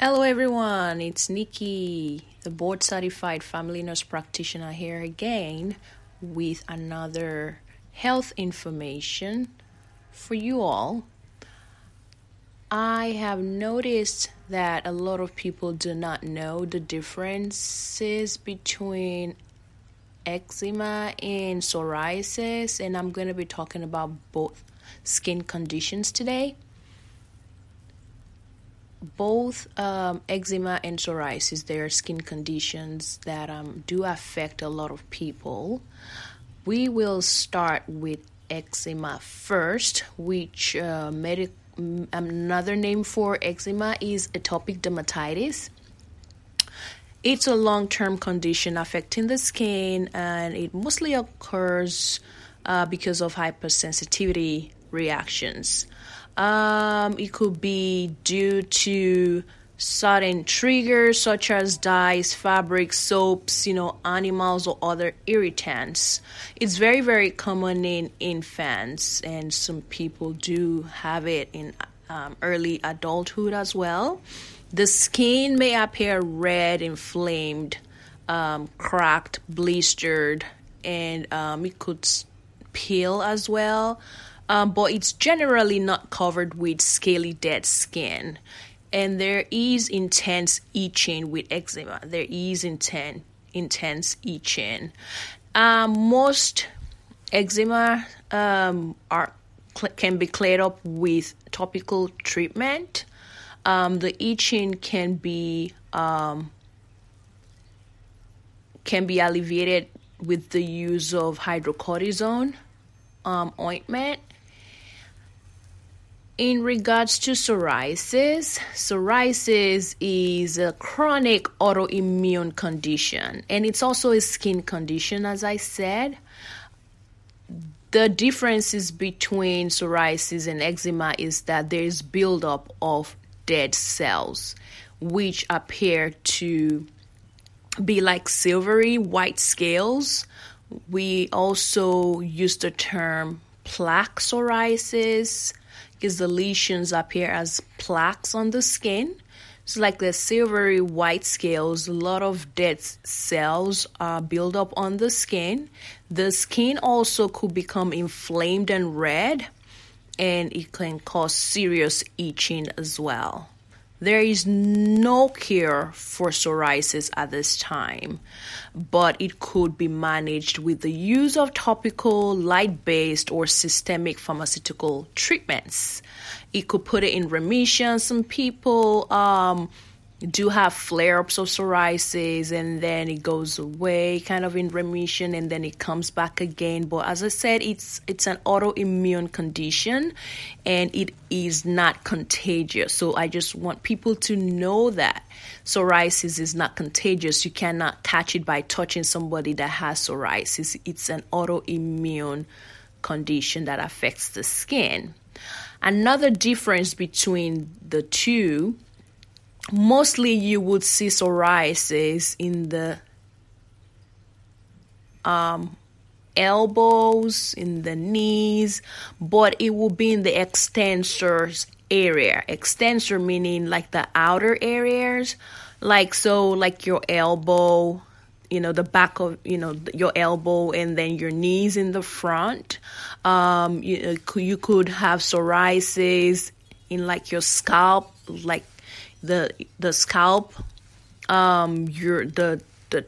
Hello, everyone. It's Nikki, the board certified family nurse practitioner, here again with another health information for you all. I have noticed that a lot of people do not know the differences between eczema and psoriasis, and I'm going to be talking about both skin conditions today both um, eczema and psoriasis, they are skin conditions that um, do affect a lot of people. We will start with eczema first, which uh, medic- another name for eczema is atopic dermatitis. It's a long term condition affecting the skin, and it mostly occurs uh, because of hypersensitivity reactions. Um, it could be due to sudden triggers such as dyes, fabrics, soaps, you know, animals or other irritants. It's very, very common in infants, and some people do have it in um, early adulthood as well. The skin may appear red, inflamed, um, cracked, blistered, and um, it could peel as well um, but it's generally not covered with scaly dead skin. And there is intense itching with eczema. There is intense intense itching. Um, most eczema um, are can be cleared up with topical treatment. Um, the itching can be um, can be alleviated with the use of hydrocortisone um, ointment in regards to psoriasis, psoriasis is a chronic autoimmune condition and it's also a skin condition, as I said. The differences between psoriasis and eczema is that there is buildup of dead cells, which appear to be like silvery white scales. We also use the term plaque psoriasis because the lesions appear as plaques on the skin. It's like the silvery white scales, a lot of dead cells are build up on the skin. The skin also could become inflamed and red, and it can cause serious itching as well. There is no cure for psoriasis at this time, but it could be managed with the use of topical, light based, or systemic pharmaceutical treatments. It could put it in remission. Some people um, do have flare ups of psoriasis and then it goes away kind of in remission and then it comes back again. But as i said it's it's an autoimmune condition and it is not contagious. So i just want people to know that psoriasis is not contagious. You cannot catch it by touching somebody that has psoriasis. It's an autoimmune condition that affects the skin. Another difference between the two mostly you would see psoriasis in the um, elbows, in the knees, but it will be in the extensors area. Extensor meaning like the outer areas, like so, like your elbow, you know, the back of you know your elbow, and then your knees in the front. Um, you, you could have psoriasis in like your scalp, like the the scalp, um, your the the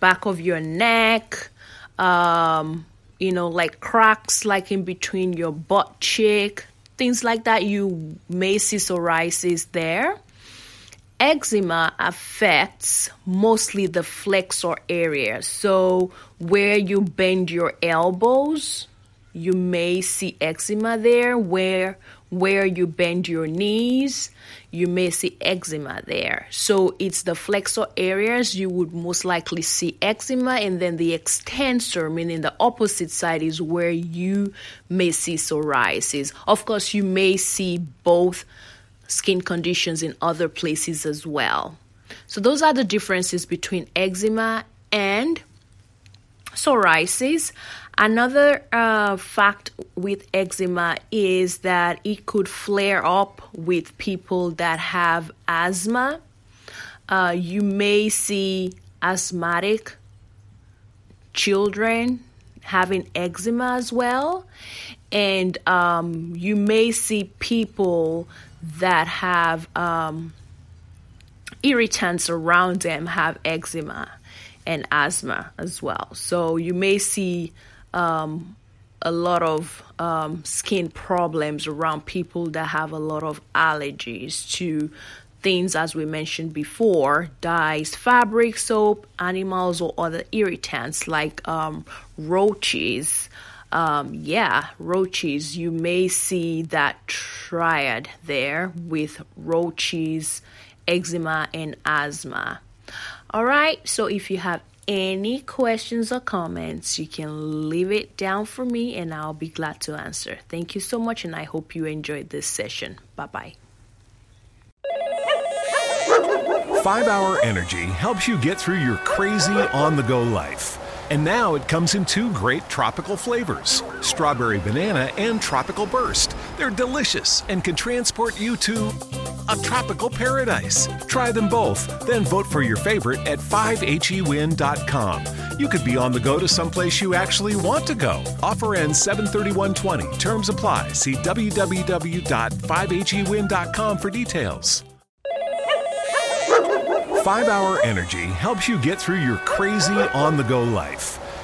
back of your neck, um, you know, like cracks like in between your butt cheek, things like that. You may see psoriasis there. Eczema affects mostly the flexor area. So where you bend your elbows, you may see eczema there. Where where you bend your knees, you may see eczema there. So it's the flexor areas you would most likely see eczema, and then the extensor, meaning the opposite side, is where you may see psoriasis. Of course, you may see both skin conditions in other places as well. So those are the differences between eczema and psoriasis. Another uh, fact with eczema is that it could flare up with people that have asthma. Uh, you may see asthmatic children having eczema as well, and um, you may see people that have um, irritants around them have eczema and asthma as well. So you may see um, a lot of um, skin problems around people that have a lot of allergies to things as we mentioned before dyes fabric soap animals or other irritants like um, roaches. Um, yeah roaches. You may see that triad there with roaches eczema and asthma. All right so if you have any questions or comments, you can leave it down for me and I'll be glad to answer. Thank you so much, and I hope you enjoyed this session. Bye bye. Five Hour Energy helps you get through your crazy on the go life. And now it comes in two great tropical flavors strawberry banana and tropical burst. They're delicious and can transport you to a tropical paradise. Try them both, then vote for your favorite at 5hewin.com. You could be on the go to someplace you actually want to go. Offer ends 73120. Terms apply. See www.5hewin.com for details. 5 Hour Energy helps you get through your crazy on the go life.